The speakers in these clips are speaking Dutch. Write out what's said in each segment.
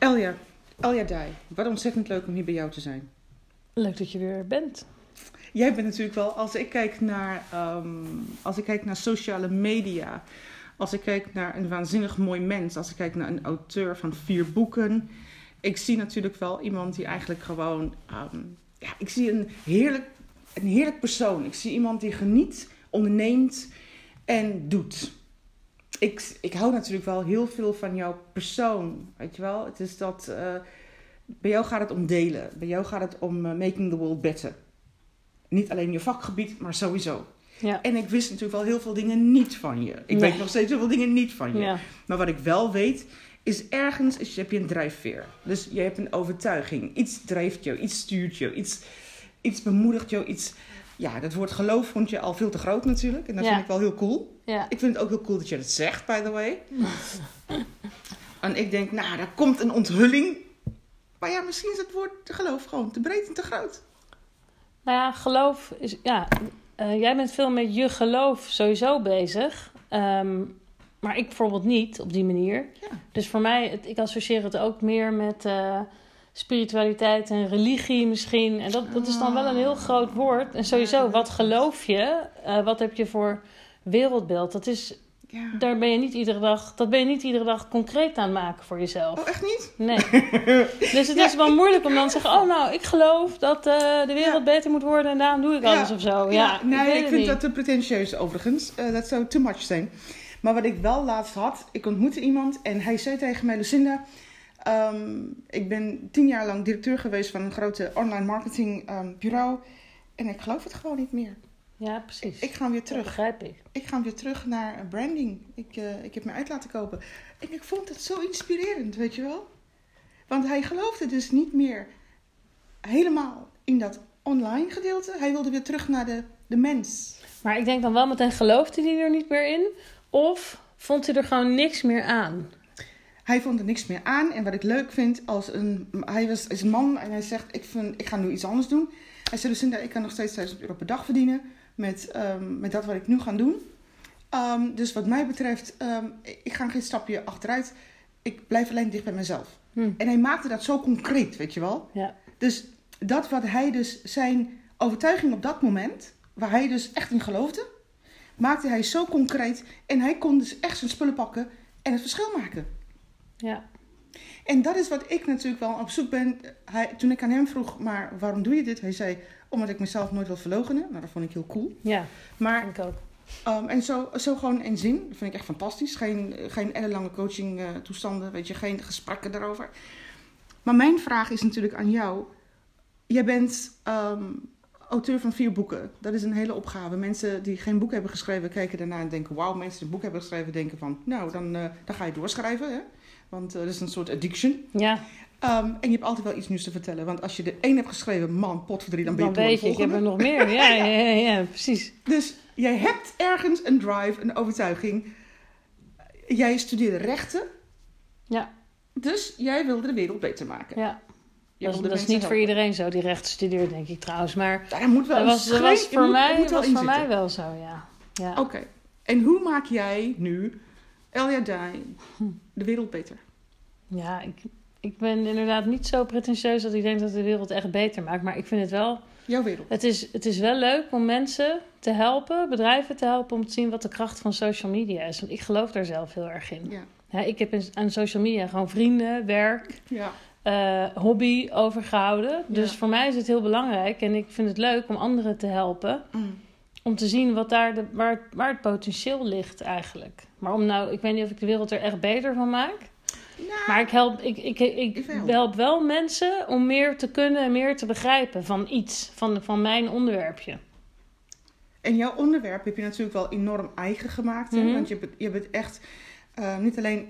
Elja, Elja Dai, wat ontzettend leuk om hier bij jou te zijn. Leuk dat je weer bent. Jij bent natuurlijk wel, als ik kijk naar, ehm, als ik kijk naar sociale media, als ik kijk naar een waanzinnig mooi mens, als ik kijk naar een auteur van vier boeken, ik zie natuurlijk wel iemand die eigenlijk gewoon, ehm, ja, ik zie een heerlijk, een heerlijk persoon. Ik zie iemand die geniet, onderneemt en doet. Ik, ik hou natuurlijk wel heel veel van jouw persoon, weet je wel. Het is dat, eh, bij jou gaat het om delen. Bij jou gaat het om eh, making the world better. Niet alleen je vakgebied, maar sowieso. Ja. En ik wist natuurlijk wel heel veel dingen niet van je. Ik Nee. weet nog steeds heel veel dingen niet van je. Ja. Maar wat ik wel weet, is ergens is, heb je een drijfveer. Dus je hebt een overtuiging. Iets drijft jou, iets stuurt jou, iets, iets bemoedigt jou, iets... Ja, dat woord geloof vond je al veel te groot natuurlijk. En dat Ja. vind ik wel heel cool. Ja. Ik vind het ook heel cool dat je dat zegt, by the way. en ik denk, nou, daar komt een onthulling. Maar ja, misschien is het woord geloof gewoon te breed en te groot. Nou ja, geloof is. Ja, eh, jij bent veel met je geloof sowieso bezig. Ehm, maar ik bijvoorbeeld niet op die manier. Ja. Dus voor mij, het, ik associeer het ook meer met eh, spiritualiteit en religie misschien. En dat, dat is dan wel een heel groot woord. En sowieso, wat geloof je? Eh, wat heb je voor wereldbeeld? Dat is, Ja. daar ben je niet iedere dag, dat ben je niet iedere dag concreet aan het maken voor jezelf. Oh, echt niet? Nee. Dus het Ja, is wel moeilijk om dan te zeggen: Oh, nou, ik geloof dat eh, de wereld Ja. beter moet worden en daarom doe ik alles of zo. Ja, nee, ik, vind niet. dat te pretentieus overigens. Eh, dat zou too much zijn. Maar wat ik wel laatst had, ik ontmoette iemand en hij zei tegen mij, Lucinda, ehm, ik ben tien jaar lang directeur geweest van een grote online marketing ehm, bureau en ik geloof het gewoon niet meer. Ja, precies. Ik ga weer Dat terug. begrijp ik. Ik ga weer terug naar branding. Ik, eh, ik heb me uit laten kopen. En ik vond het zo inspirerend, weet je wel? Want hij geloofde dus niet meer helemaal in dat online gedeelte. Hij wilde weer terug naar de, de mens. Maar ik denk dan wel meteen: geloofde hij er niet meer in? Of vond hij er gewoon niks meer aan? Hij vond er niks meer aan. En wat ik leuk vind, als een, hij was, is een man en hij zegt: ik, vind, ik ga nu iets anders doen. Hij zei: Lucinda, ik kan nog steeds 1000 euro per dag verdienen met, ehm, met dat wat ik nu ga doen. Ehm, dus wat mij betreft, ehm, ik ga geen stapje achteruit. Ik blijf alleen dicht bij mezelf. Hm. En hij maakte dat zo concreet, weet je wel. Ja. Dus dat wat hij dus, zijn overtuiging op dat moment, waar hij dus echt in geloofde, maakte hij zo concreet. En hij kon dus echt zijn spullen pakken en het verschil maken. Ja. En dat is wat ik natuurlijk wel op zoek ben. Hij, toen ik aan hem vroeg, maar waarom doe je dit? Hij zei, omdat ik mezelf nooit wil verloochenen. Nou, dat vond ik heel cool. Ja, Maar, ik ook. um, en zo, zo gewoon in zin. Dat vind ik echt fantastisch. Geen, geen ellenlange coaching eh, toestanden, weet je, geen gesprekken daarover. Maar mijn vraag is natuurlijk aan jou. Jij bent ehm, auteur van vier boeken. Dat is een hele opgave. Mensen die geen boek hebben geschreven, kijken daarna en denken... wauw, mensen die een boek hebben geschreven, denken van... nou, dan, eh, dan ga je doorschrijven, hè. Want eh, dat is een soort addiction. Ja, Ehm, en je hebt altijd wel iets nieuws te vertellen. Want als je de één hebt geschreven, man, potverdrie, dan ben je dan weet je, ik heb er nog meer. Ja, ja, ja, ja, precies. Dus jij hebt ergens een drive, een overtuiging. Jij studeerde rechten, Ja, dus jij wilde de wereld beter maken. ja. Dat, dat is niet voor iedereen zo die rechten studeert, denk ik trouwens. Maar Daar moet wel dat een was, dat schreef- was je voor moet- mij, moet wel was voor mij wel zo, ja. ja. Oké. En hoe maak jij nu, Elia Dai, de wereld beter? Ja, ik, ik ben inderdaad niet zo pretentieus dat ik denk dat de wereld echt beter maakt. Maar ik vind het wel, Jouw wereld. het is, het is wel leuk om mensen te helpen, bedrijven te helpen om te zien wat de kracht van social media is. Want ik geloof daar zelf heel erg in. Ja. Ja, ik heb aan social media gewoon vrienden, werk, Ja. eh, hobby overgehouden. Dus Ja. voor mij is het heel belangrijk en ik vind het leuk om anderen te helpen. Mm. Om te zien wat daar de, waar, waar het potentieel ligt eigenlijk. Maar om nou, ik weet niet of ik de wereld er echt beter van maak. Nou, Maar ik help, ik, ik, ik, help wel mensen om meer te kunnen en meer te begrijpen van iets, van, van mijn onderwerpje. En jouw onderwerp heb je natuurlijk wel enorm eigen gemaakt. Mhm. Want je, je bent echt eh, niet alleen.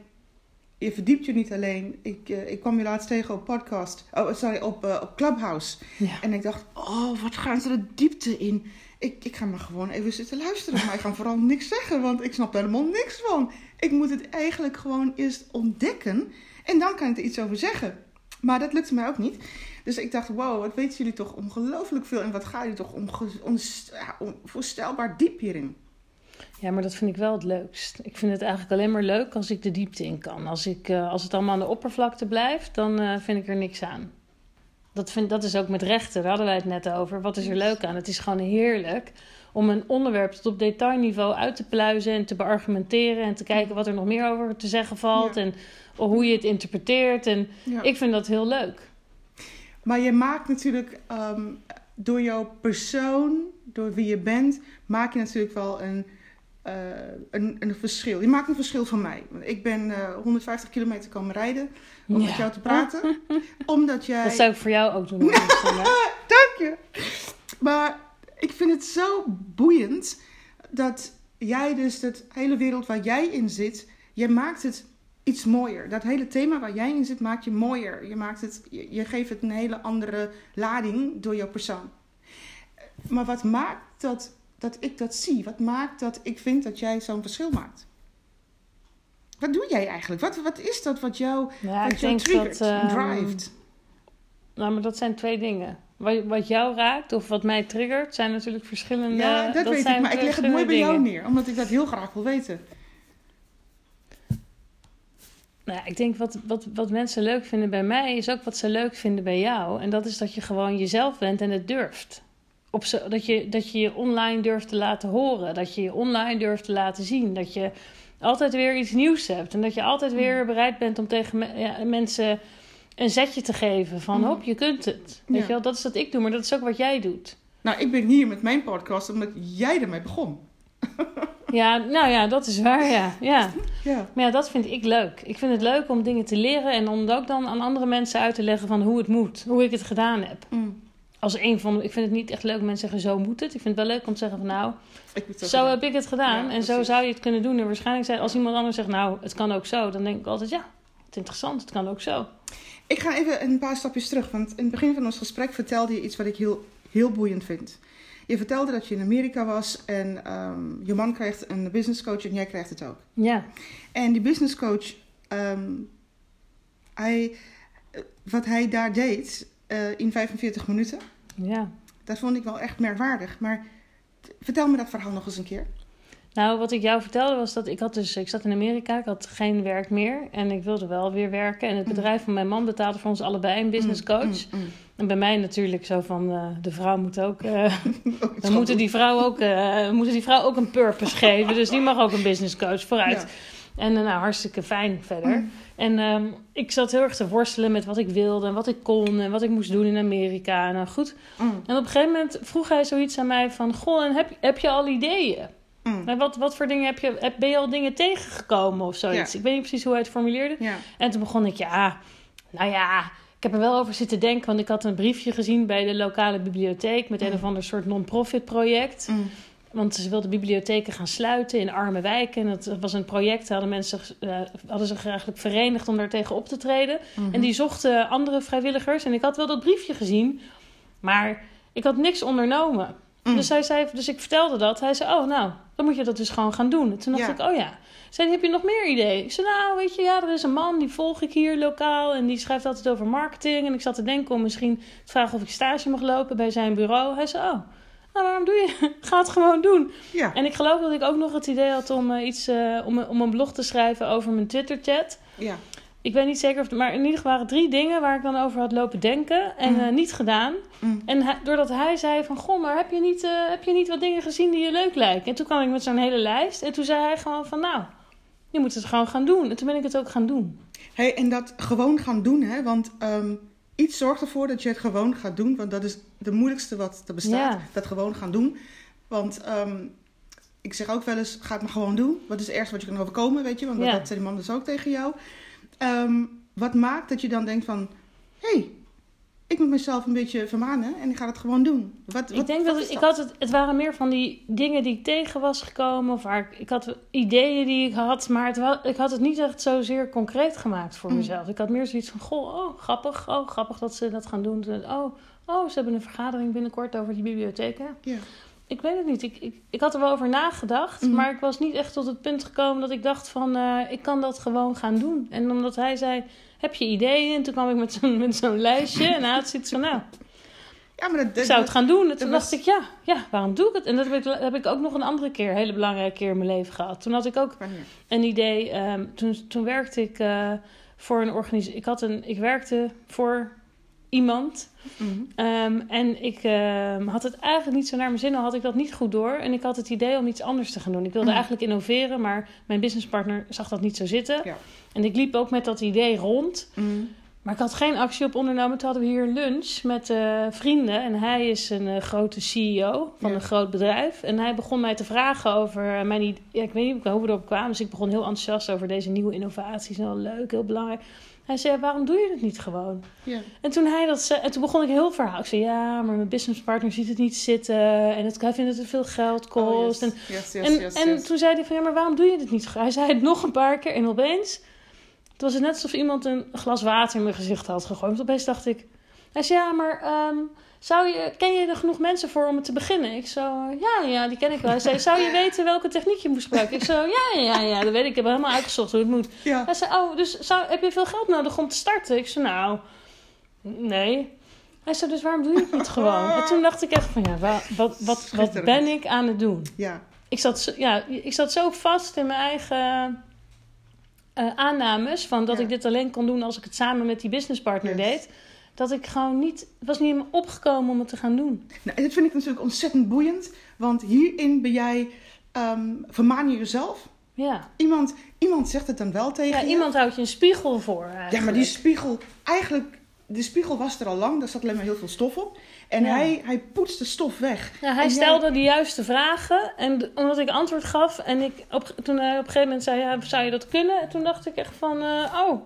Je verdiept je niet alleen. Ik, eh, ik kwam je laatst tegen op podcast. Oh, sorry, op, eh, op Clubhouse. Ja. En ik dacht, oh, wat gaan ze de diepte in? Ik, ik ga maar gewoon even zitten luisteren. Maar ik ga vooral niks zeggen, want ik snap er helemaal niks van. Ik moet het eigenlijk gewoon eerst ontdekken. En dan kan ik er iets over zeggen. Maar dat lukte mij ook niet. Dus ik dacht, wow, wat weten jullie toch ongelooflijk veel. En wat gaan jullie toch onvoorstelbaar diep hierin. Ja, maar dat vind ik wel het leukst. Ik vind het eigenlijk alleen maar leuk als ik de diepte in kan. Als, ik, uh, als het allemaal aan de oppervlakte blijft, dan uh, vind ik er niks aan. Dat, vind, dat is ook met rechten, daar hadden wij het net over. Wat is er leuk aan? Het is gewoon heerlijk om een onderwerp tot op detailniveau uit te pluizen en te beargumenteren en te kijken wat er nog meer over te zeggen valt ja. en hoe je het interpreteert. En ja. ik vind dat heel leuk. Maar je maakt natuurlijk um, door jouw persoon, door wie je bent, maak je natuurlijk wel een, uh, een, een, verschil. Je maakt een verschil van mij. Ik ben uh, 150 kilometer komen rijden om ja. met jou te praten. omdat jij... Dat zou ik voor jou ook doen. Dank je. Maar ik vind het zo boeiend dat jij dus dat hele wereld waar jij in zit, je maakt het iets mooier. Dat hele thema waar jij in zit, maakt je mooier. Je, maakt het, je, je geeft het een hele andere lading door jouw persoon. Maar wat maakt dat, dat ik dat zie? Wat maakt dat ik vind dat jij zo'n verschil maakt? Wat doe jij eigenlijk? Wat, wat is dat wat jou, ja, wat jou triggert dat, ehm, drivet? Nou, maar dat zijn twee dingen. Wat, wat jou raakt of wat mij triggert, zijn natuurlijk verschillende Ja, dat, weet ik. Maar ik leg het mooi bij jou neer. Omdat ik dat heel graag wil weten. Nou, ik denk wat, wat, wat mensen leuk vinden bij mij, is ook wat ze leuk vinden bij jou. En dat is dat je gewoon jezelf bent en het durft. Op zo, dat, je, dat je je online durft te laten horen. Dat je je online durft te laten zien. Dat je altijd weer iets nieuws hebt. En dat je altijd weer bereid bent om tegen me- ja, mensen een zetje te geven. Van, Mhm. hop, je kunt het. Weet Ja. je wel, dat is wat ik doe, maar dat is ook wat jij doet. Nou, ik ben hier met mijn podcast omdat jij ermee begon. Ja, nou ja, dat is waar, ja. ja. Ja. Maar ja, dat vind ik leuk. Ik vind het leuk om dingen te leren en om het ook dan aan andere mensen uit te leggen van hoe het moet, hoe ik het gedaan heb. Mm. Als een van, ik vind het niet echt leuk om mensen zeggen zo moet het. Ik vind het wel leuk om te zeggen van nou, zo gedaan. heb ik het gedaan Ja, en zo zou je het kunnen doen. En waarschijnlijk zijn als iemand anders zegt nou, het kan ook zo, dan denk ik altijd ja, het is interessant, het kan ook zo. Ik ga even een paar stapjes terug. Want in het begin van ons gesprek vertelde je iets wat ik heel, heel boeiend vind. Je vertelde dat je in Amerika was en ehm, je man krijgt een business coach en jij krijgt het ook. Ja, En die business coach, ehm, hij, wat hij daar deed eh, in 45 minuten, ja. dat vond ik wel echt merkwaardig. Maar vertel me dat verhaal nog eens een keer. Nou, wat ik jou vertelde was dat ik had dus, ik zat in Amerika, ik had geen werk meer en ik wilde wel weer werken. En het Mm. bedrijf van mijn man betaalde voor ons allebei een business coach. Mm, mm, En bij mij natuurlijk zo van, eh, de vrouw moet ook, mm. Iets dan moeten die, vrouw ook, moeten die vrouw ook een purpose geven. Dus die mag ook een business coach vooruit. Ja. En eh, nou, hartstikke fijn verder. Mm. En ehm, ik zat heel erg te worstelen met wat ik wilde en wat ik kon en wat ik moest doen in Amerika. En nou goed. Mm, En op een gegeven moment vroeg hij zoiets aan mij van, goh, en heb, heb je al ideeën? mm. Wat, wat voor dingen heb je, heb, ben je al dingen tegengekomen of zoiets? Ja. Ik weet niet precies hoe hij het formuleerde. Ja. En toen begon ik, ja, nou ja, ik heb er wel over zitten denken. Want ik had een briefje gezien bij de lokale bibliotheek met een Mm. of ander soort non-profit project. Mm. Want ze wilden bibliotheken gaan sluiten in arme wijken. En dat was een project, hadden mensen eh, hadden zich eigenlijk verenigd om daar tegen op te treden. Mhm. En die zochten andere vrijwilligers. En ik had wel dat briefje gezien, maar ik had niks ondernomen. Mm. Dus, hij zei, dus ik vertelde dat. Hij zei, oh nou, dan moet je dat dus gewoon gaan doen. En toen dacht Ja. ik, oh ja. Zei, heb je nog meer ideeën? Ik zei, nou, weet je, ja, er is een man, die volg ik hier lokaal. En die schrijft altijd over marketing. En ik zat te denken om misschien te vragen of ik stage mag lopen bij zijn bureau. Hij zei, oh, nou, waarom doe je? Ga het gewoon doen. Ja. En ik geloof dat ik ook nog het idee had om eh, iets, eh, om, om een blog te schrijven over mijn Twitter-chat. Ja. Ik weet niet zeker of, maar in ieder geval waren drie dingen waar ik dan over had lopen denken en Mm. eh, niet gedaan. Mm. En hij- doordat hij zei van, goh, maar heb je, niet, heb je niet wat dingen gezien die je leuk lijken? En toen kwam ik met zo'n hele lijst. En toen zei hij gewoon van, nou, je moet het gewoon gaan doen. En toen ben ik het ook gaan doen. Hey, en dat gewoon gaan doen, hè? Want ehm, iets zorgt ervoor dat je het gewoon gaat doen. Want dat is de moeilijkste wat er bestaat. Ja. Dat gewoon gaan doen. Want ehm, ik zeg ook wel eens, ga het maar gewoon doen. Wat is het ergste wat je kan overkomen, weet je? Want Ja. dat zei die man dus ook tegen jou. Ehm, wat maakt dat je dan denkt van... Hé, hey, ik moet mezelf een beetje vermanen en ik ga het gewoon doen. Wat, ik wat- denk wat dat ik had het, het waren meer van die dingen die ik tegen was gekomen. Of waar ik, ik had ideeën die ik had, maar het, ik had het niet echt zozeer concreet gemaakt voor Mm. mezelf. Ik had meer zoiets van, goh, oh, grappig. Oh, grappig dat ze dat gaan doen. Oh, oh, ze hebben een vergadering binnenkort over die bibliotheken. Ja. Ik weet het niet. Ik, ik, ik had er wel over nagedacht. Mhm. Maar ik was niet echt tot het punt gekomen dat ik dacht van... eh, ik kan dat gewoon gaan doen. En omdat hij zei, heb je ideeën? En toen kwam ik met zo'n met zo'n lijstje. En hij had zoiets van, nou... Ja, maar dat, Ik zou het gaan doen. En toen was- dacht ik, ja, ja, waarom doe ik het? En dat heb ik, heb ik ook nog een andere keer, een hele belangrijke keer in mijn leven gehad. Toen had ik ook een idee. ehm, toen, toen werkte ik eh, voor een organisatie. Ik, had een, ik werkte voor iemand. Mhm. Ehm, en ik ehm, had het eigenlijk niet zo naar mijn zin. Al had ik dat niet goed door. En ik had het idee om iets anders te gaan doen. Ik wilde Mhm. eigenlijk innoveren, maar mijn businesspartner zag dat niet zo zitten. Ja. En ik liep ook met dat idee rond. Mhm. Maar ik had geen actie op ondernomen. Toen hadden we hier een lunch met eh, vrienden. En hij is een eh, grote CEO van Ja. een groot bedrijf. En hij begon mij te vragen over eh, mijn idee. Ja, ik weet niet hoe we erop kwamen. Dus ik begon heel enthousiast over deze nieuwe innovaties. Heel leuk, heel belangrijk. Hij zei, waarom doe je het niet gewoon? Ja. En toen hij dat zei, en toen begon ik heel verhaal. Ik zei, ja, maar mijn businesspartner ziet het niet zitten. En het, hij vindt dat het veel geld Oh, kost. yes. En Yes, yes, en, en toen zei hij van, ja, maar waarom doe je dit niet? Hij zei het nog een paar keer en opeens... Het was het net alsof iemand een glas water in mijn gezicht had gegooid. Want opeens dacht ik... Hij zei, ja, maar ehm, zou je, ken je er genoeg mensen voor om het te beginnen? Ik zo, ja, ja, die ken ik wel. Hij zei, zou je weten welke techniek je moest gebruiken? Ik zo, ja, ja, ja, dat weet ik. Ik heb helemaal uitgezocht hoe het moet. Ja. Hij zei, oh, dus zou, heb je veel geld nodig om te starten? Ik zei, nou, nee. Hij zei, dus waarom doe je het niet gewoon? En toen dacht ik echt van, ja, wa- wat, wat, wat ben ik aan het doen? Ja. Ik zat, zo- ja, ik zat zo vast in mijn eigen eh, aannames... van dat Ja. ik dit alleen kon doen als ik het samen met die businesspartner Yes. deed... dat ik gewoon niet... Het was niet in me opgekomen om het te gaan doen. Nou, dit vind ik natuurlijk ontzettend boeiend. Want hierin ben jij... ehm vermaan je jezelf. Ja, Iemand, iemand zegt het dan wel tegen ja je. iemand houdt je een spiegel voor Ja, maar die spiegel... Eigenlijk... De spiegel was er al lang. Daar zat alleen maar heel veel stof op. En Ja. hij, hij poetst de stof weg. Ja, hij En jij- stelde de juiste vragen. En omdat ik antwoord gaf. En ik op, toen hij op een gegeven moment zei: ja, Zou je dat kunnen? En toen dacht ik echt van: eh, Oh.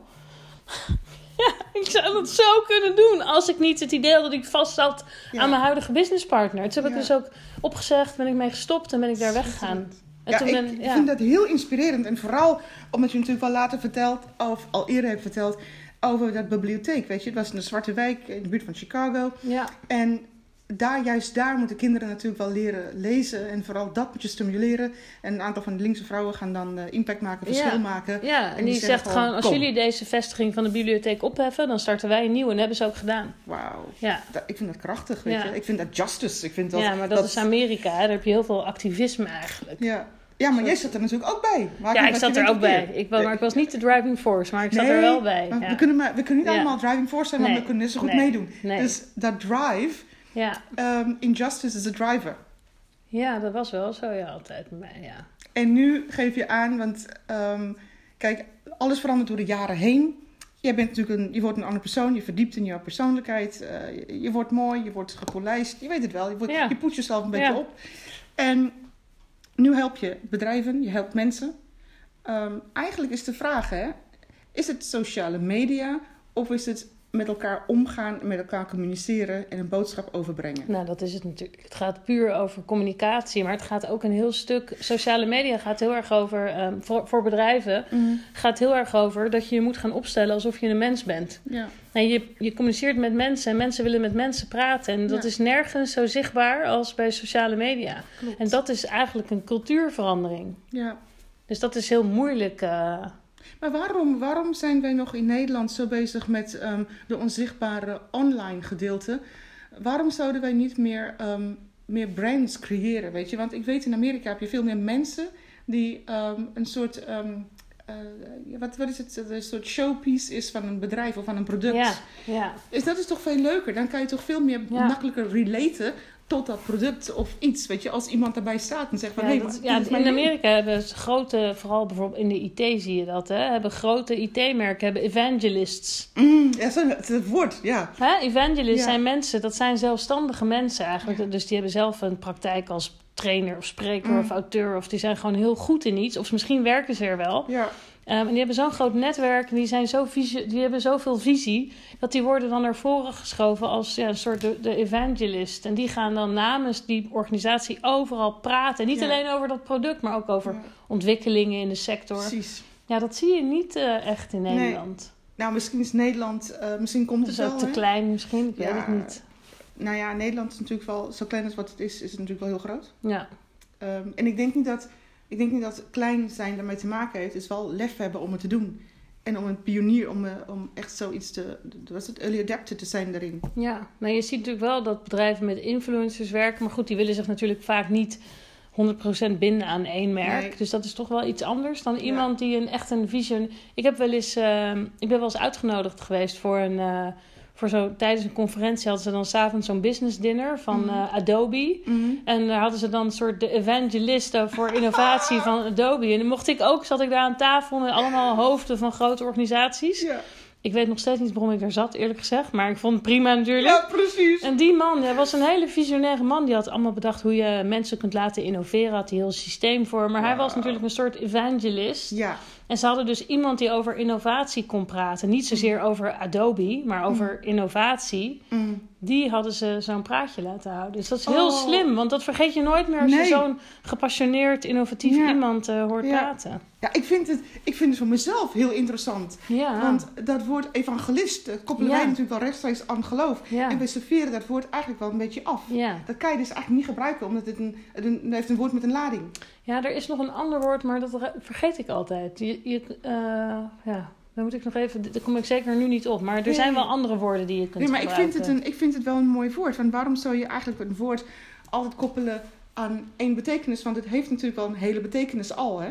ja, ik zou dat zo kunnen doen. Als ik niet het idee had dat ik vast zat Ja. aan mijn huidige businesspartner. Toen heb ik Ja. dus ook opgezegd. Ben ik mee gestopt en ben ik daar weggegaan. En Ja, toen ik ben, vind dat heel inspirerend. En vooral omdat je natuurlijk wel later verteld, of al eerder hebt verteld, over dat bibliotheek. Weet je, het was in de Zwarte Wijk in de buurt van Chicago. ja. En daar, juist daar moeten kinderen natuurlijk wel leren lezen. En vooral dat moet je stimuleren. En een aantal van de linkse vrouwen gaan dan eh, impact maken, verschil Ja. maken. ja, en, En die, zegt gewoon: gewoon, Als kom. jullie deze vestiging van de bibliotheek opheffen, dan starten wij een nieuwe. En dat hebben ze ook gedaan. Wauw. Ja. Dat- Ik vind dat krachtig, weet Ja. je. Ik vind dat justice. Ik vind dat, ja, maar dat, is Amerika. Hè? Daar heb je heel veel activisme eigenlijk. Ja. ja, maar jij zat er natuurlijk ook bij. Maar Ja, ik zat er ook bij. Ik, maar ik was niet de driving force, maar ik zat Nee, er wel bij. maar Ja. we, kunnen maar, we kunnen niet allemaal driving force zijn, Nee. we kunnen net zo goed Nee. meedoen. Dus dat drive, Ja. ehm injustice is de driver. ja, dat was wel zo ja, altijd bij mij. Ja. En nu geef je aan, want ehm, kijk, alles verandert door de jaren heen. Jij bent natuurlijk een, je wordt een andere persoon, je verdiept in jouw persoonlijkheid. eh, je, je wordt mooi, je wordt gepolijst, je weet het wel. Je, wordt, Ja. je poetst jezelf een beetje Ja. op. En nu help je bedrijven, je helpt mensen. Ehm, eigenlijk is de vraag, hè, is het sociale media of is het met elkaar omgaan, met elkaar communiceren en een boodschap overbrengen? Nou, dat is het natuurlijk. Het gaat puur over communicatie, maar het gaat ook een heel stuk. Sociale media gaat heel erg over, ehm, voor, voor bedrijven, gaat heel erg over dat je je moet gaan opstellen alsof je een mens bent. Ja. En je, je communiceert met mensen en mensen willen met mensen praten. En dat Ja. is nergens zo zichtbaar als bij sociale media. Klopt. En dat is eigenlijk een cultuurverandering. ja. Dus dat is heel moeilijk. eh, Maar waarom, waarom zijn wij nog in Nederland zo bezig met ehm, de onzichtbare online gedeelte? Waarom zouden wij niet meer, ehm, meer brands creëren? Weet je? Want ik weet in Amerika heb je veel meer mensen die ehm, een soort. eh, wat, wat is het? Een soort showpiece is van een bedrijf of van een product. ja, ja. Is, dat is toch veel leuker? Dan kan je toch veel meer makkelijker relaten tot dat product of iets. Weet je, als iemand daarbij staat en zegt van Ja, hé, dat- maar ja, in. Amerika hebben ze grote, vooral bijvoorbeeld in de IT zie je dat, hè, hebben grote IT-merken hebben evangelists. Mm, ja, zo- het, woord, ja. Hè? Evangelists Ja. zijn mensen, dat zijn zelfstandige mensen eigenlijk. Dus die hebben zelf een praktijk als trainer of spreker Mm. of auteur. Of die zijn gewoon heel goed in iets. Of misschien werken ze er wel. Ja, Ehm, en die hebben zo'n groot netwerk en die, zijn zo visie, die hebben zoveel visie. Dat die worden dan naar voren geschoven als ja, een soort de, de evangelist. En die gaan dan namens die organisatie overal praten. En niet Ja. alleen over dat product, maar ook over ja, ontwikkelingen in de sector. precies. Ja, dat zie je niet eh, echt in Nee. Nederland. Nou, misschien is Nederland, eh, misschien komt Het wel. ook te klein misschien, ik Ja. weet het niet. Nou ja, Nederland is natuurlijk wel, zo klein als wat het is, is het natuurlijk wel heel groot. Ja, Ehm, en ik denk niet dat, ik denk niet dat klein zijn daarmee te maken heeft. Het is wel lef hebben om het te doen. En om een pionier, om, eh, om echt zoiets te... Was het early adapter te zijn daarin. Ja, nou je ziet natuurlijk wel dat bedrijven met influencers werken. Maar goed, die willen zich natuurlijk vaak niet 100% binden aan één merk. Nee. Dus dat is toch wel iets anders dan iemand die een echt een vision. Ik heb wel eens, eh, ik ben wel eens uitgenodigd geweest voor een. eh, voor zo, tijdens een conferentie hadden ze dan s'avonds zo'n business dinner van Mhm. eh, Adobe. En daar hadden ze dan een soort de evangelisten voor innovatie van Adobe. En dan mocht ik ook, zat ik daar aan tafel met allemaal hoofden van grote organisaties. Ja, Ik weet nog steeds niet waarom ik daar zat, eerlijk gezegd. Maar ik vond het prima natuurlijk. ja precies. En die man, hij was een hele visionaire man. Die had allemaal bedacht hoe je mensen kunt laten innoveren. Had hij heel systeem voor. Maar hij was natuurlijk een soort evangelist. Ja, En ze hadden dus iemand die over innovatie kon praten. Niet zozeer over Adobe, maar over innovatie. mm. Die hadden ze zo'n praatje laten houden. Dus dat is heel Oh. slim. Want dat vergeet je nooit meer als Nee. je zo'n gepassioneerd, innovatief Ja. iemand eh, hoort Ja. praten. ja ik, vind het, ik vind het voor mezelf heel interessant. Ja. Want dat woord evangelist eh, koppelen wij natuurlijk wel rechtstreeks aan geloof. ja. En wij serveren dat woord eigenlijk wel een beetje af. ja. Dat kan je dus eigenlijk niet gebruiken, omdat het een, het een, het heeft een woord met een lading. Ja, er is nog een ander woord, maar dat vergeet ik altijd. Je, je, eh, ja, dan moet ik nog even. Daar kom ik zeker nu niet op. Maar er Nee. zijn wel andere woorden die je kunt Nee, maar ik vind, het een, ik vind het wel een mooi woord. Want waarom zou je eigenlijk een woord altijd koppelen aan één betekenis? Want het heeft natuurlijk wel een hele betekenis al, hè?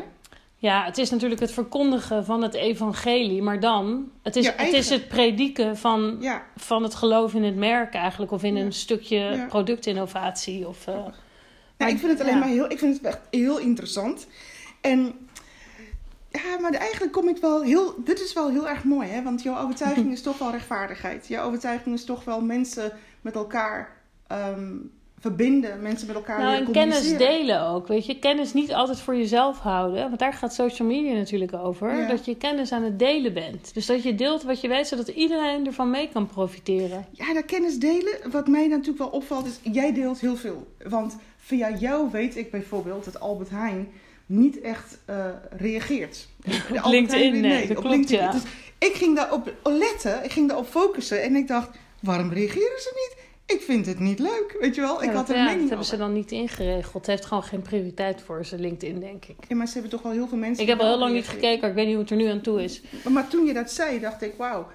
Ja, het is natuurlijk het verkondigen van het evangelie, maar dan. Het is, Ja, het, is het prediken van, Ja, van het geloof in het merk eigenlijk, of in Ja. een stukje productinnovatie. Of, eh, Nou, ik vind het alleen ja. maar heel, ik vind het echt heel interessant. En ja, maar eigenlijk kom ik wel heel, dit is wel heel erg mooi, hè? Want jouw overtuiging is toch wel rechtvaardigheid. Jouw overtuiging is toch wel mensen met elkaar ehm, verbinden, mensen met elkaar nou, en kennis delen ook. Weet je, kennis niet altijd voor jezelf houden. Want daar gaat social media natuurlijk over. Ja. Dat je kennis aan het delen bent. Dus dat je deelt wat je weet, zodat iedereen ervan mee kan profiteren. Ja, dat kennis delen. Wat mij natuurlijk wel opvalt is, jij deelt heel veel. Want via jou weet ik bijvoorbeeld dat Albert Heijn niet echt eh, reageert. Albert LinkedIn, Heijn- nee, dat klopt, ja. Dus ik ging daarop letten, ik ging daarop focussen en ik dacht, waarom reageren ze niet? Ik vind het niet leuk, weet je wel? Ik had er ja, een dat mening hebben ze dan niet ingeregeld. Het heeft gewoon geen prioriteit voor ze, LinkedIn, denk ik. Ja, maar ze hebben toch wel heel veel mensen... Ik heb al heel lang niet gekeken, ik weet niet hoe het er nu aan toe is. Maar, maar toen je dat zei, dacht ik, wauw.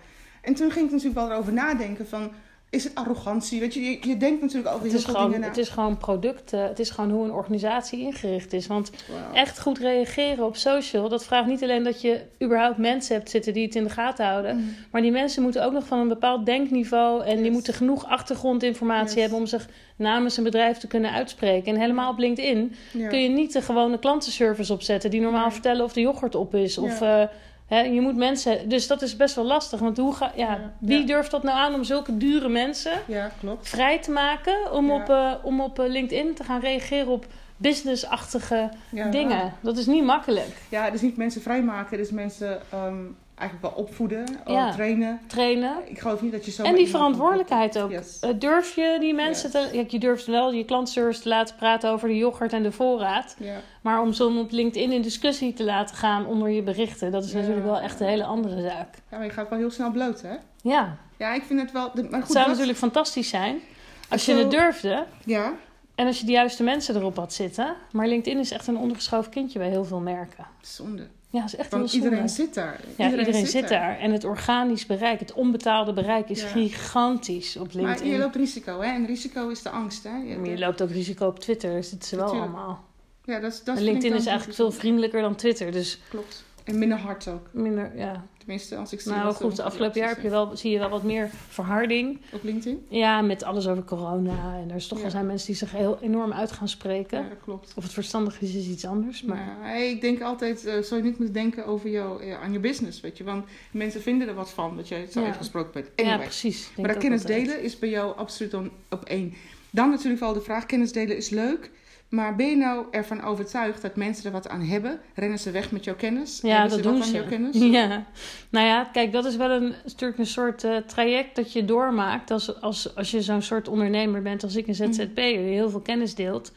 En toen ging ik natuurlijk wel erover nadenken van, is het arrogantie? Weet je, je, je denkt natuurlijk over heel veel gewoon, dingen na. het is gewoon producten, het is gewoon hoe een organisatie ingericht is. Want echt goed reageren op social, dat vraagt niet alleen dat je überhaupt mensen hebt zitten die het in de gaten houden. Mm. Maar die mensen moeten ook nog van een bepaald denkniveau en die moeten genoeg achtergrondinformatie Yes. hebben om zich namens een bedrijf te kunnen uitspreken. En helemaal op LinkedIn Ja. kun je niet de gewone klantenservice opzetten die normaal Nee. vertellen of de yoghurt op is. Of eh, je moet mensen. Dus dat is best wel lastig. Want hoe ga, ja, Ja. wie Ja. durft dat nou aan om zulke dure mensen Ja, klopt. vrij te maken om op, eh, om op eh, LinkedIn te gaan reageren op businessachtige dingen? Dat is niet makkelijk. Ja, dus niet mensen vrijmaken, dus mensen ehm, eigenlijk wel opvoeden, Ja. trainen. Trainen. Ik geloof niet dat je zo. En die verantwoordelijkheid ook. Yes. Eh, durf je die mensen Yes. te... Je durft wel je klantenservice te laten praten over de yoghurt en de voorraad. Maar om zo op LinkedIn in discussie te laten gaan onder je berichten... dat is natuurlijk wel echt een hele andere zaak. ja, maar je gaat wel heel snel bloot, hè? Ja, Ja, ik vind het wel. Maar het goed, zou dat- natuurlijk fantastisch zijn als je Zo- het durfde... Ja, en als je de juiste mensen erop had zitten. Maar LinkedIn is echt een ondergeschoven kindje bij heel veel merken. zonde. Ja, dat is echt heel Want zonde. iedereen zit daar. Ja, iedereen, zit daar. En het organisch bereik, het onbetaalde bereik is Ja. gigantisch op Maar LinkedIn. je loopt risico, hè? En risico is de angst, hè? Je- Maar je loopt ook risico op Twitter, dat zitten ze wel Natuurlijk. allemaal. Ja, dat is. Dat En LinkedIn is eigenlijk veel vriendelijker dan Twitter. Dus Klopt. En minder hard ook. minder, ja. Tenminste, als ik zie. Nou goed, de afgelopen jaar heb je wel, zie je wel wat meer verharding. Op LinkedIn? Ja, met alles over corona. En er is toch Ja. wel zijn mensen die zich heel enorm uit gaan spreken. Ja, dat klopt. Of het verstandig is, is iets anders. Maar Maar ik denk altijd, eh zou je niet moeten denken over jou, eh, aan je business, weet je. Want mensen vinden er wat van, dat jij zo Ja. uitgesproken bent. ja, Anyway. precies. Denk maar dat kennis delen is bij jou absoluut dan op één. Dan natuurlijk wel de vraag, kennis delen is leuk. Maar ben je nou ervan overtuigd dat mensen er wat aan hebben? Rennen ze weg met jouw kennis? Ja, Hebben dat ze doen aan ze. jouw kennis? Ja. Nou ja, kijk, dat is wel een, natuurlijk een soort eh, traject dat je doormaakt als, als, als je zo'n soort ondernemer bent als ik een Mhm. ZZP'er die heel veel kennis deelt.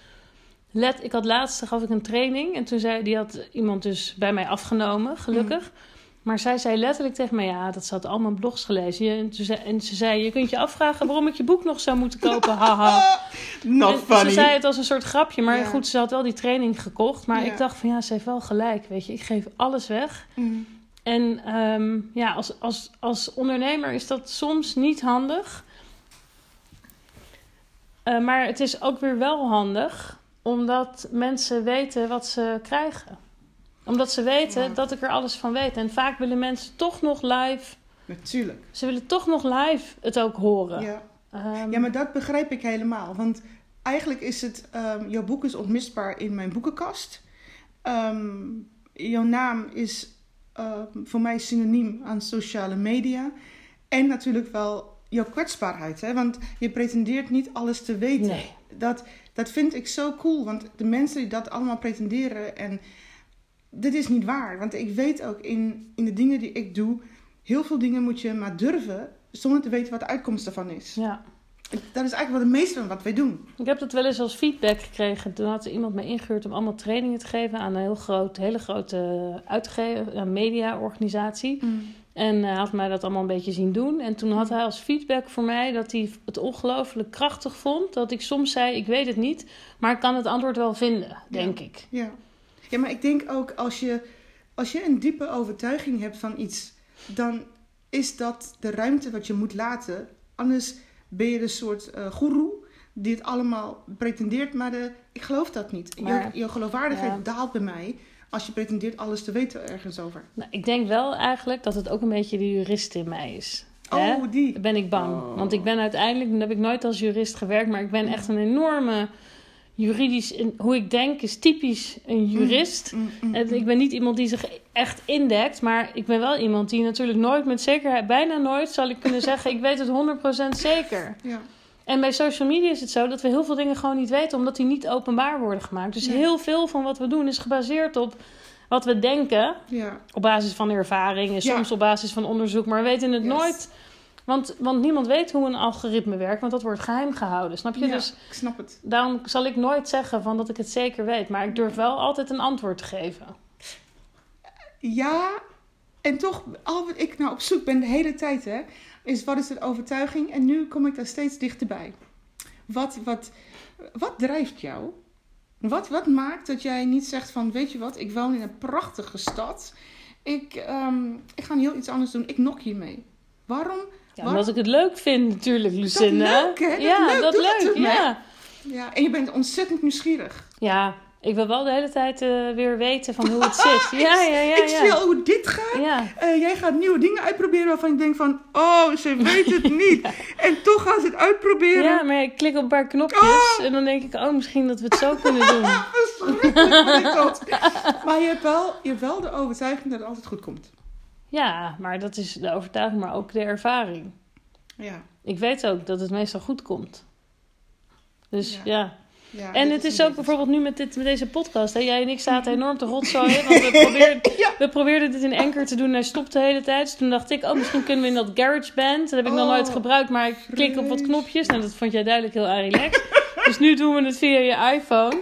Let, ik had laatst gaf ik een training en toen zei die had iemand dus bij mij afgenomen, gelukkig. Mhm. Maar zij zei letterlijk tegen mij, ja, dat ze had allemaal blogs gelezen. En, toen zei, en ze zei, je kunt je afvragen waarom ik je boek nog zou moeten kopen, haha. Not En funny. Ze zei het als een soort grapje, maar Ja. goed, ze had wel die training gekocht. Maar Ja. ik dacht van, ja, ze heeft wel gelijk, weet je. Ik geef alles weg. Mm. En ehm, ja, als, als, als ondernemer is dat soms niet handig. Eh, maar het is ook weer wel handig, omdat mensen weten wat ze krijgen. Omdat ze weten Ja. dat ik er alles van weet. En vaak willen mensen toch nog live, Natuurlijk. ze willen toch nog live het ook horen. Ja. Ehm, ja, maar dat begrijp ik helemaal. Want eigenlijk is het, ehm, jouw boek is onmisbaar in mijn boekenkast. Ehm, jouw naam is voor mij synoniem aan sociale media. En natuurlijk wel jouw kwetsbaarheid. Hè? Want je pretendeert niet alles te weten. Nee. Dat, dat vind ik zo cool. Want de mensen die dat allemaal pretenderen. En dit is niet waar. Want ik weet ook in, in de dingen die ik doe. Heel veel dingen moet je maar durven. Zonder te weten wat de uitkomst ervan is. ja. Dat is eigenlijk wel het meeste van wat wij doen. Ik heb dat wel eens als feedback gekregen. Toen had iemand me ingehuurd om allemaal trainingen te geven aan een heel groot, hele grote uitgever, een mediaorganisatie. En hij had mij dat allemaal een beetje zien doen. En toen had hij als feedback voor mij dat hij het ongelooflijk krachtig vond. Dat ik soms zei, ik weet het niet, maar ik kan het antwoord wel vinden, denk ik. Ja. Ja, maar ik denk ook als je, als je een diepe overtuiging hebt van iets, dan is dat de ruimte wat je moet laten. Anders ben je een soort eh goeroe die het allemaal pretendeert, maar de, ik geloof dat niet. Maar- je, je geloofwaardigheid ja. daalt bij mij als je pretendeert alles te weten ergens over. Nou, ik denk wel eigenlijk dat het ook een beetje de jurist in mij is. Hè? Oh, die. ben ik bang. Oh. Want ik ben uiteindelijk, dan heb ik nooit als jurist gewerkt, maar ik ben echt een enorme juridisch, hoe ik denk is typisch een jurist. Mm, mm, En ik ben niet iemand die zich echt indekt, maar ik ben wel iemand die natuurlijk nooit met zekerheid, bijna nooit zal ik kunnen zeggen, ik weet het 100% zeker. Ja. En bij social media is het zo dat we heel veel dingen gewoon niet weten, omdat die niet openbaar worden gemaakt. Dus Nee. heel veel van wat we doen is gebaseerd op wat we denken, Ja. op basis van ervaring en Ja. soms op basis van onderzoek, maar we weten het Yes. nooit. Want, want niemand weet hoe een algoritme werkt, want dat wordt geheim gehouden. Snap je? ja, Dus ik snap het. daarom zal ik nooit zeggen van dat ik het zeker weet, maar ik durf wel altijd een antwoord te geven. Ja, en toch, al wat ik nou op zoek ben de hele tijd, hè, is wat is de overtuiging? En nu kom ik daar steeds dichterbij. Wat, wat, wat drijft jou? Wat, wat maakt dat jij niet zegt van, weet je wat, ik woon in een prachtige stad. Ik, ehm, ik ga heel iets anders doen. Ik nok hiermee. Waarom? Ja, Waarom? omdat ik het leuk vind natuurlijk, Lucinda. leuk, hè? Dat ja, leuk, dat doe dat leuk. ja. Ja, en je bent ontzettend nieuwsgierig. ja, ik wil wel de hele tijd eh, weer weten van hoe het zit. Ja, ja, ja. ik zie ja. al hoe dit gaat. Ja, Eh, jij gaat nieuwe dingen uitproberen waarvan je denkt van... Oh, ze weet het niet. En toch gaat ze het uitproberen. ja, maar ik klik op een paar knopjes Oh! en dan denk ik, oh, misschien dat we het zo kunnen doen. Verschrikkelijk. Maar je hebt, wel, je hebt wel de overtuiging dat het altijd goed komt. Ja, maar dat is de overtuiging, maar ook de ervaring. Ja. Ik weet ook dat het meestal goed komt. Dus Ja. ja. ja En het is ook bijvoorbeeld nu met, dit, met deze podcast. Hè? Jij en ik zaten enorm te rotzooien. Want we probeerden, we probeerden dit in Anchor te doen. En hij stopte de hele tijd. Dus toen dacht ik, oh, misschien kunnen we in dat GarageBand. Dat heb ik nog Oh, nooit gebruikt. Maar ik klik op wat knopjes. Nou, dat vond jij duidelijk heel relaxed. dus nu doen we het via je iPhone.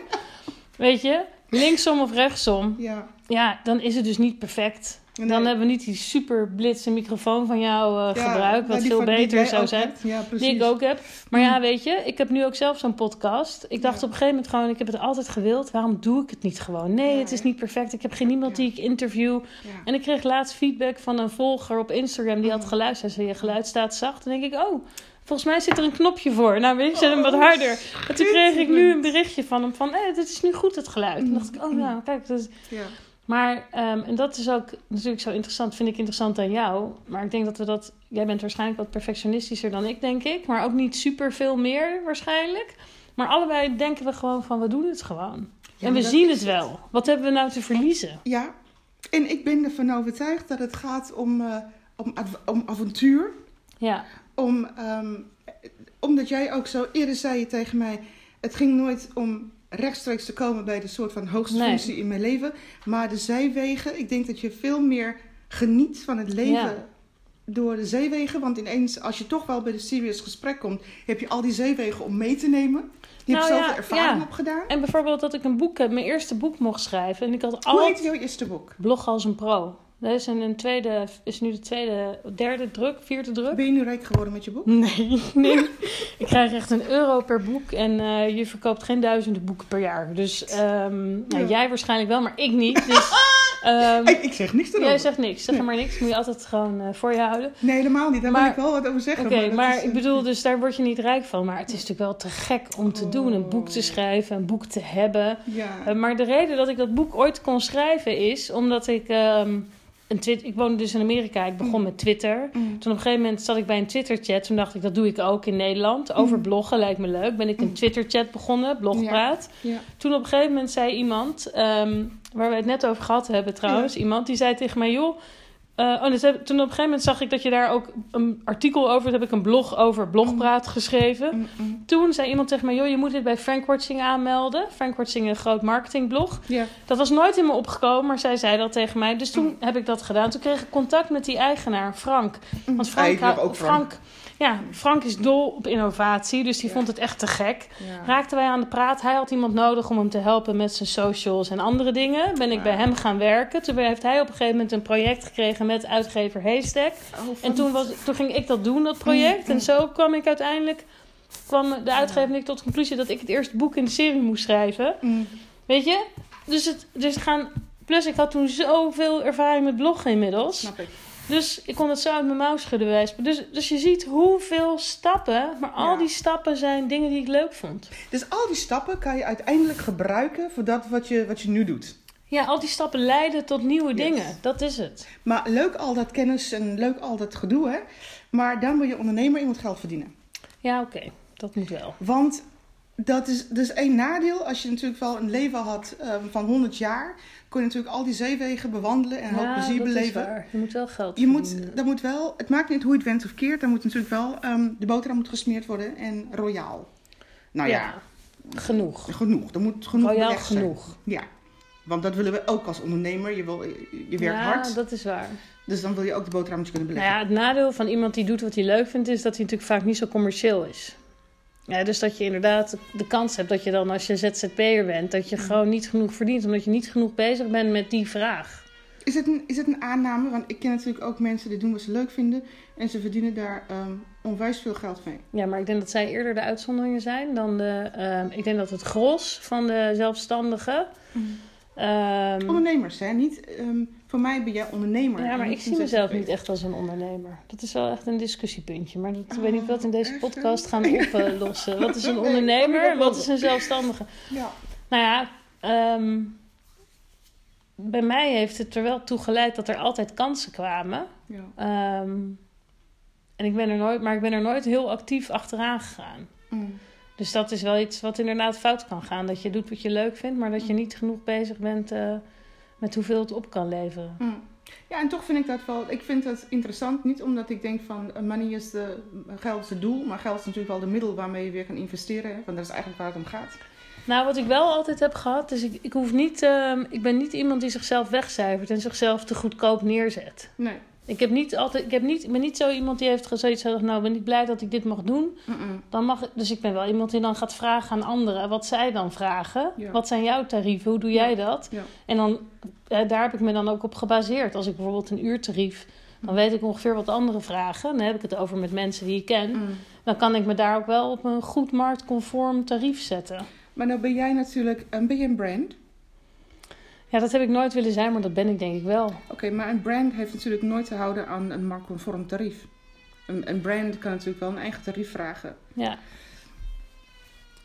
Weet je, linksom of rechtsom. Ja. Ja, dan is het dus niet perfect. Dan hebben we niet die super blitse microfoon van jou eh, Ja, gebruikt. Wat die veel beter zou zijn. Ja. Die ik ook heb. Maar ja, Mm. weet je, ik heb nu ook zelf zo'n podcast. Ik dacht Ja. op een gegeven moment gewoon, ik heb het altijd gewild. Waarom doe ik het niet gewoon? Nee, het is niet perfect. Ik heb geen iemand die ik interview. En ik kreeg laatst feedback van een volger op Instagram. Die had Mm. geluisterd. Zei, je geluid staat zacht. Dan denk ik, oh, volgens mij zit er een knopje voor. Nou, weet je, zet hem wat Oh, harder. En toen kreeg ik nu een berichtje van hem van, eh, dit is nu goed het geluid. Toen dacht ik, oh nou, kijk, dat is... Maar, ehm, en dat is ook natuurlijk zo interessant, vind ik interessant aan jou. Maar ik denk dat we dat, jij bent waarschijnlijk wat perfectionistischer dan ik, denk ik. Maar ook niet super veel meer waarschijnlijk. Maar allebei denken we gewoon van, we doen het gewoon. Ja, en we zien het wel. Wat hebben we nou te verliezen? Ja. En ik ben ervan overtuigd dat het gaat om, eh, om, om avontuur. Ja, Om, ehm, omdat jij ook zo eerder zei je tegen mij... Het ging nooit om rechtstreeks te komen bij de soort van hoogste Nee. functie in mijn leven. Maar de zijwegen, ik denk dat je veel meer geniet van het leven Ja. door de zeewegen. Want ineens, als je toch wel bij de serious gesprek komt, heb je al die zeewegen om mee te nemen. Je hebt Nou zoveel ja, ervaring ja. opgedaan. en bijvoorbeeld dat ik een boek heb, mijn eerste boek mocht schrijven. En ik had Hoe al heet jouw eerste boek? blog als een pro. Dat is een, een tweede, is nu de tweede, derde druk, vierde druk. Ben je nu rijk geworden met je boek? Nee, nee. Ik krijg echt een euro per boek en eh, je verkoopt geen duizenden boeken per jaar. Dus ehm, nou, Ja. jij waarschijnlijk wel, maar ik niet. Dus Ehm, ik, ik zeg niks erover. jij zegt niks, zeg maar niks. Moet je altijd gewoon eh, voor je houden. Nee, helemaal niet. Daar Maar- wil ik wel wat over zeggen. Oké, maar is, ik eh, bedoel, dus daar word je niet rijk van. Maar het is natuurlijk wel te gek om te doen. Een boek te schrijven, een boek te hebben. Ja. Maar de reden dat ik dat boek ooit kon schrijven is omdat ik. ehm, een twit ik woonde dus in Amerika. Ik begon met Twitter. Mm. Toen op een gegeven moment zat ik bij een Twitter-chat. Toen dacht ik, dat doe ik ook in Nederland. Over Mm. bloggen lijkt me leuk. Ben ik een Mm. Twitter-chat begonnen, Blogpraat. Ja. Toen op een gegeven moment zei iemand, ehm, waar we het net over gehad hebben trouwens, iemand die zei tegen mij, joh. Eh, oh, dus heb- toen op een gegeven moment zag ik dat je daar ook een artikel over, toen heb ik een blog over Blogpraat geschreven. Mm, mm. Toen zei iemand tegen mij, joh, je moet dit bij Frank Watching aanmelden. Frank Watching, een groot marketingblog. Dat was nooit in me opgekomen, maar zij zei dat tegen mij. Dus toen heb ik dat gedaan. Toen kreeg ik contact met die eigenaar, Frank. Want Frank, ook Frank. Ja, Frank is dol op innovatie, dus die Ja. vond het echt te gek. Ja. Raakten wij aan de praat. Hij had iemand nodig om hem te helpen met zijn socials en andere dingen. Ben ik Ja. bij hem gaan werken. Toen heeft hij op een gegeven moment een project gekregen met uitgever Haystack. Oh, En van- toen, was, toen ging ik dat doen, dat project. Mm, En zo kwam ik uiteindelijk, kwam de uitgever en ik tot de conclusie dat ik het eerste boek in de serie moest schrijven. Mm. Weet je? Dus het, dus gaan. Plus, ik had toen zoveel ervaring met bloggen inmiddels. Snap ik. Dus ik kon het zo uit mijn mouw schudden wijs. Dus, dus je ziet hoeveel stappen, maar al Ja. die stappen zijn dingen die ik leuk vond. Dus al die stappen kan je uiteindelijk gebruiken voor dat wat je, wat je nu doet. Ja, al die stappen leiden tot nieuwe Yes. dingen. Dat is het. Maar leuk al dat kennis en leuk al dat gedoe, hè. Maar dan wil je ondernemer, je moet geld verdienen. Ja, oké. Dat moet wel. Want dat is dus één nadeel. Als je natuurlijk wel een leven had ehm, van 100 jaar, kon je natuurlijk al die zeewegen bewandelen en ja, plezier dat is beleven. waar. Je moet wel geld Je moet, dat moet wel, het maakt niet hoe je het went of keert. Dan moet natuurlijk wel, ehm, de boterham moet gesmeerd worden en royaal. Nou ja, genoeg. genoeg. Er moet genoeg Royaal genoeg. Ja, want dat willen we ook als ondernemer. Je, wil, je werkt ja, hard, dat is waar. dus dan wil je ook de boterhammetjes kunnen Nou beleggen. ja, het nadeel van iemand die doet wat hij leuk vindt, is dat hij natuurlijk vaak niet zo commercieel is. Ja, dus dat je inderdaad de kans hebt dat je dan als je ZZP'er bent, dat je gewoon niet genoeg verdient, omdat je niet genoeg bezig bent met die vraag. Is, het een, is het een aanname? Want ik ken natuurlijk ook mensen die doen wat ze leuk vinden en ze verdienen daar ehm, onwijs veel geld mee. Ja, maar ik denk dat zij eerder de uitzonderingen zijn dan de. ehm, ik denk dat het gros van de zelfstandigen. ehm, Ondernemers, hè? Niet, voor mij ben jij ondernemer. ja, maar ik zie mezelf ZZP'er. niet echt als een ondernemer. Dat is wel echt een discussiepuntje. Maar dat, ik weet niet Oh, wat in deze podcast gaan oplossen. Wat is een Nee, ondernemer wat is een zelfstandige? Ja. Nou ja, ehm, bij mij heeft het er wel toe geleid dat er altijd kansen kwamen. ja. Ehm, en ik ben er nooit, maar ik ben er nooit heel actief achteraan gegaan. Mm. Dus dat is wel iets wat inderdaad fout kan gaan. Dat je doet wat je leuk vindt, maar dat je niet genoeg bezig bent eh, met hoeveel het op kan leveren. Mm. Ja, en toch vind ik dat wel, ik vind dat interessant. Niet omdat ik denk van eh, money is de, geld is het doel, maar geld is natuurlijk wel de middel waarmee je weer kan investeren. Hè? Want dat is eigenlijk waar het om gaat. Nou, wat ik wel altijd heb gehad, is ik, ik hoef niet, ehm, ik ben niet iemand die zichzelf wegcijfert en zichzelf te goedkoop neerzet. Nee. Ik, heb niet altijd, ik, heb niet, ik ben niet zo iemand die heeft zoiets gezegd, nou ben ik blij dat ik dit mag doen. Dan mag, dus ik ben wel iemand die dan gaat vragen aan anderen wat zij dan vragen. Ja. Wat zijn jouw tarieven? Hoe doe jij dat? Ja. En dan, eh, daar heb ik me dan ook op gebaseerd. Als ik bijvoorbeeld een uurtarief, dan weet ik ongeveer wat anderen vragen. Dan heb ik het over met mensen die ik ken. Mm. Dan kan ik me daar ook wel op een goed marktconform tarief zetten. Maar nou ben jij natuurlijk, um, ben je een brand? Ja, dat heb ik nooit willen zijn, maar dat ben ik denk ik wel. Oké, maar een brand heeft natuurlijk nooit te houden aan een marktconform tarief. Een, een brand kan natuurlijk wel een eigen tarief vragen. Ja,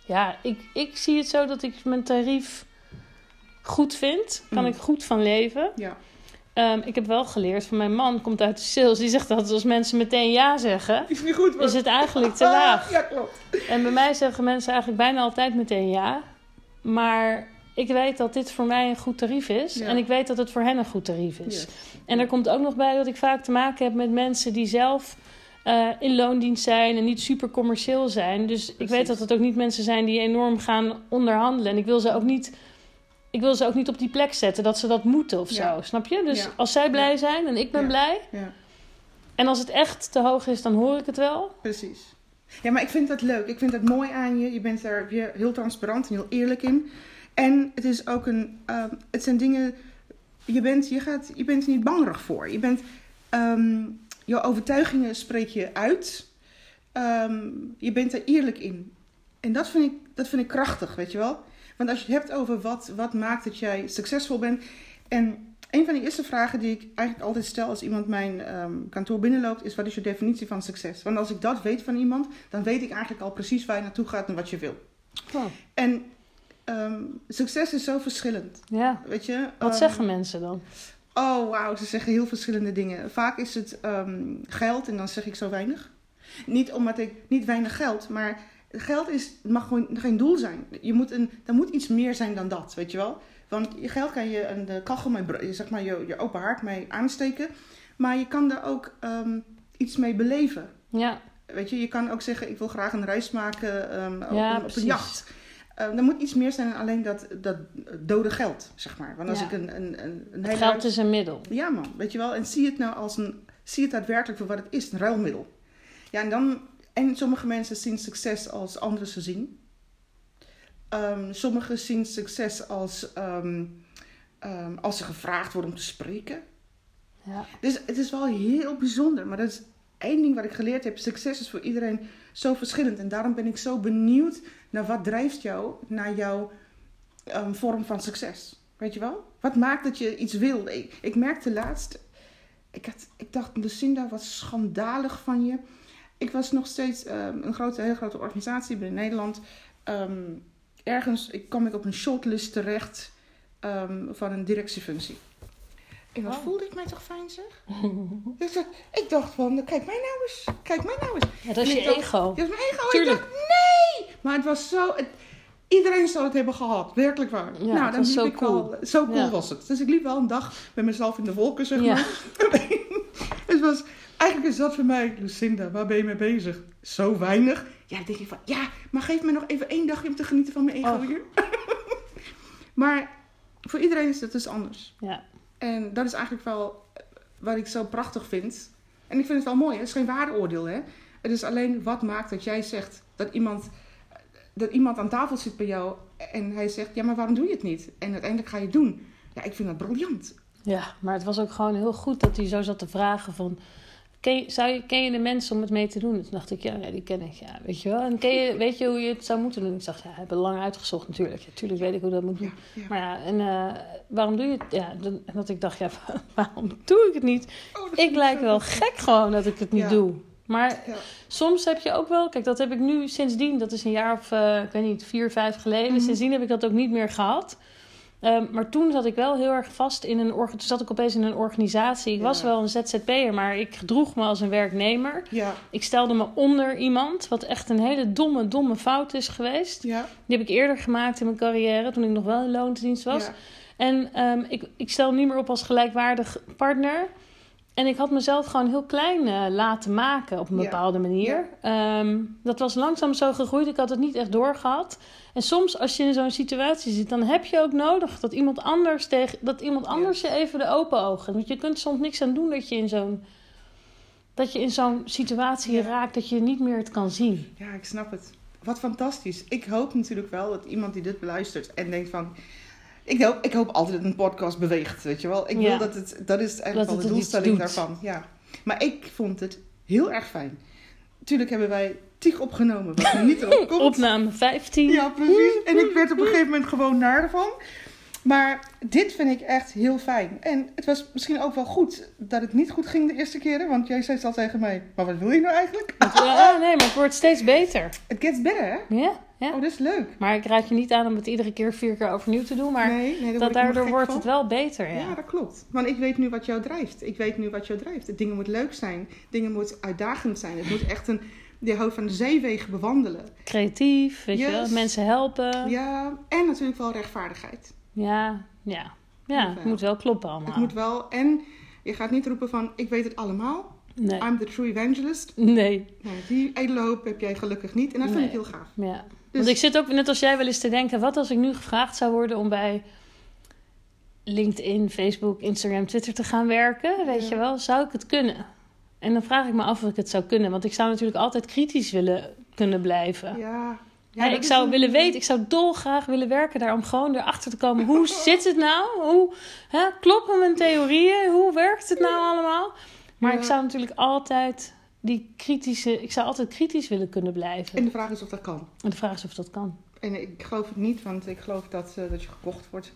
ja ik, ik zie het zo dat ik mijn tarief goed vind. Kan Mm. ik goed van leven. Ja. Ehm, ik heb wel geleerd van mijn man, komt uit de sales. Die zegt dat als mensen meteen ja zeggen, Is niet goed, is het eigenlijk te laag. Ah, ja, klopt. En bij mij zeggen mensen eigenlijk bijna altijd meteen ja. Maar ik weet dat dit voor mij een goed tarief is. Ja. En ik weet dat het voor hen een goed tarief is. Yes. En er komt ook nog bij dat ik vaak te maken heb met mensen die zelf eh, in loondienst zijn en niet super commercieel zijn. Dus ik weet dat het ook niet mensen zijn die enorm gaan onderhandelen. En ik wil ze ook niet. Ik wil ze ook niet op die plek zetten dat ze dat moeten of Ja. zo. Snap je? Dus Ja. als zij blij zijn en ik ben blij. Ja. En als het echt te hoog is, dan hoor ik het wel. Precies. Ja, maar ik vind dat leuk. Ik vind dat mooi aan je. Je bent daar weer heel transparant en heel eerlijk in. En het is ook een. ehm, het zijn dingen. Je bent, je, gaat, je bent er niet bangerig voor. Je bent. jouw overtuigingen spreek je uit. Ehm, je bent er eerlijk in. En dat vind, ik, dat vind ik krachtig, weet je wel. Want als je het hebt over wat, wat maakt dat jij succesvol bent. En een van de eerste vragen die ik eigenlijk altijd stel als iemand mijn kantoor binnenloopt, is wat is je definitie van succes? Want als ik dat weet van iemand, dan weet ik eigenlijk al precies waar je naartoe gaat en wat je wil. Oh, En ehm, succes is zo verschillend. ja. Weet je? Wat Ehm, zeggen mensen dan? Oh, wauw, ze zeggen heel verschillende dingen. Vaak is het ehm, geld en dan zeg ik zo weinig. Niet omdat ik niet weinig geld, maar geld is, mag gewoon geen doel zijn. Je moet een, er moet iets meer zijn dan dat, weet je wel? Want je geld kan je een de kachel mee, zeg maar, je, je open haard mee aansteken. Maar je kan er ook iets mee beleven. Ja, Weet je, je kan ook zeggen, ik wil graag een reis maken ehm, op, Ja, een, op een jacht. Ehm, er moet iets meer zijn dan alleen dat, dat dode geld, zeg maar. Want als Ja. ik een, een, een, een hele geld is een middel. ja man, weet je wel. En zie het nou als een... Zie het daadwerkelijk voor wat het is, een ruilmiddel. Ja, en dan... En sommige mensen zien succes als anderen ze zien. Ehm, sommigen zien succes als... ehm, ehm, als ze gevraagd worden om te spreken. Ja. Dus het is wel heel bijzonder. Maar dat is één ding wat ik geleerd heb. Succes is voor iedereen zo verschillend. En daarom ben ik zo benieuwd naar wat drijft jou naar jouw ehm, vorm van succes. Weet je wel? Wat maakt dat je iets wil? Ik, merkte laatst... Ik, had, ik dacht, Lucinda, wat schandalig van je. Ik was nog steeds ehm, een grote, hele grote organisatie binnen Nederland. Ehm, ergens ik, kwam ik op een shortlist terecht van een directiefunctie. En wat Oh. voelde ik mij toch fijn zeg? dacht, ik dacht van, kijk mij nou eens. Kijk mij nou eens. Ja, dat is je dacht- ego. Dat is mijn ego. Tuurlijk. Ik dacht, nee! Maar het was zo... Het, iedereen zou het hebben gehad. Werkelijk waar. Ja, nou, dan was liep zo ik cool. Zo cool Ja. was het. Dus ik liep wel een dag met mezelf in de wolken, zeg Ja. maar. het was... Eigenlijk is dat voor mij... Lucinda, waar ben je mee bezig? Zo weinig. Ja, dan denk ik van... Ja, maar geef me nog even één dagje om te genieten van mijn ego hier. maar voor iedereen is het dus anders. Ja. En dat is eigenlijk wel wat ik zo prachtig vind. En ik vind het wel mooi. hè. Het is geen waardeoordeel, hè. Het is alleen wat maakt dat jij zegt dat iemand, dat iemand aan tafel zit bij jou en hij zegt, ja, maar waarom doe je het niet? En uiteindelijk ga je het doen. Ja, ik vind dat briljant. ja, maar het was ook gewoon heel goed dat hij zo zat te vragen van... Ken je, zou je, ken je de mensen om het mee te doen? Toen dacht ik, ja, die ken ik, ja, weet je wel. En ken je, weet je hoe je het zou moeten doen? Ik dacht, ja, heb het lang uitgezocht natuurlijk. Ja, tuurlijk weet ik hoe dat moet doen. Ja, ja. Maar ja, en eh, waarom doe je het? Ja, dan- en dat ik dacht, ja, waarom doe ik het niet? Oh, Ik lijk wel gek gewoon dat ik het niet doe. Maar soms heb je ook wel, kijk, dat heb ik nu sindsdien, dat is een jaar of, eh, ik weet niet, vier, vijf geleden. Mhm. Sindsdien heb ik dat ook niet meer gehad. Ehm, maar toen zat ik wel heel erg vast in een orga- Toen zat ik opeens in een organisatie. Ik was wel een ZZP'er, maar ik gedroeg me als een werknemer. Ja, Ik stelde me onder iemand, wat echt een hele domme, domme fout is geweest. ja, Die heb ik eerder gemaakt in mijn carrière, toen ik nog wel in loondienst was. ja. En ehm, ik, ik stel niet meer op als gelijkwaardig partner. En ik had mezelf gewoon heel klein eh, laten maken op een Ja. bepaalde manier. Ehm, dat was langzaam zo gegroeid. Ik had het niet echt doorgehad. En soms als je in zo'n situatie zit, dan heb je ook nodig dat iemand anders, tegen, dat iemand Ja. anders je even de open ogen. Want je kunt soms niks aan doen dat je in zo'n, dat je in zo'n situatie raakt dat je niet meer het kan zien. Ja, ik snap het. Wat fantastisch. Ik hoop natuurlijk wel dat iemand die dit beluistert en denkt van... Ik hoop, ik hoop altijd dat een podcast beweegt, weet je wel. Ik wil dat het... Dat is eigenlijk wel het de het doelstelling daarvan. Ja. Maar ik vond het heel erg fijn. Tuurlijk hebben wij tig opgenomen wat er niet erop komt. Opname 15. Ja, precies. En ik werd op een gegeven moment gewoon naar ervan. Maar dit vind ik echt heel fijn. En het was misschien ook wel goed dat het niet goed ging de eerste keren. Want jij zei al tegen mij, maar wat wil je nou eigenlijk? Ja, nee, maar het wordt steeds beter. Het gets better, hè? Ja, ja. Oh, dat is leuk. Maar ik raad je niet aan om het iedere keer vier keer overnieuw te doen. Maar nee, nee, dat daardoor wordt van. het wel beter. Ja. Ja. dat klopt. Want ik weet nu wat jou drijft. Ik weet nu wat jou drijft. Dingen moeten leuk zijn. Dingen moeten uitdagend zijn. Het moet echt een... Je houdt van de zeewegen bewandelen. Creatief, weet je wel. Mensen helpen. Ja, Ja, en natuurlijk wel rechtvaardigheid. ja. ja. het wel. moet wel kloppen allemaal. Het moet wel... En je gaat niet roepen van, ik weet het allemaal. Nee. I'm the true evangelist. Nee. Nou, die edele hoop heb jij gelukkig niet. En dat vind ik heel gaaf. Ja. Dus- Want ik zit ook net als jij wel eens te denken: wat als ik nu gevraagd zou worden om bij LinkedIn, Facebook, Instagram, Twitter te gaan werken? Weet Ja. je wel, zou ik het kunnen? En dan vraag ik me af of ik het zou kunnen. Want ik zou natuurlijk altijd kritisch willen kunnen blijven. Ja. Ja, ik zou een- willen weten, ik zou dolgraag willen werken daar om gewoon erachter te komen. Hoe zit het nou? Hoe hè, kloppen mijn theorieën? Hoe werkt het nou allemaal? Maar Ja. ik zou natuurlijk altijd die kritische, ik zou altijd kritisch willen kunnen blijven. En de vraag is of dat kan. En de vraag is of dat kan. En ik geloof het niet, want ik geloof dat, eh, dat je gekocht wordt.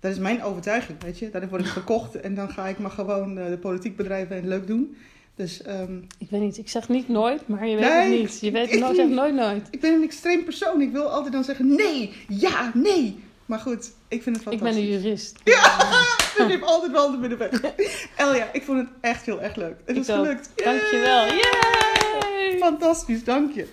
Dat is mijn overtuiging, weet je. Daarin word ik gekocht en dan ga ik maar gewoon eh, de politiek bedrijven en leuk doen. Dus ehm, Ik weet niet, ik zeg niet nooit, maar je weet Nee, het niet. Je weet ik nooit, nooit nooit. ik ben een extreem persoon. Ik wil altijd dan zeggen nee, ja, nee. Maar goed, ik vind het Ik fantastisch. ben een jurist. Ik heb altijd wel de middenweg. Elja, ik vond het echt heel erg leuk. Het Ik is ook. gelukt. Dankjewel. Yay! Yay! Fantastisch, dank je.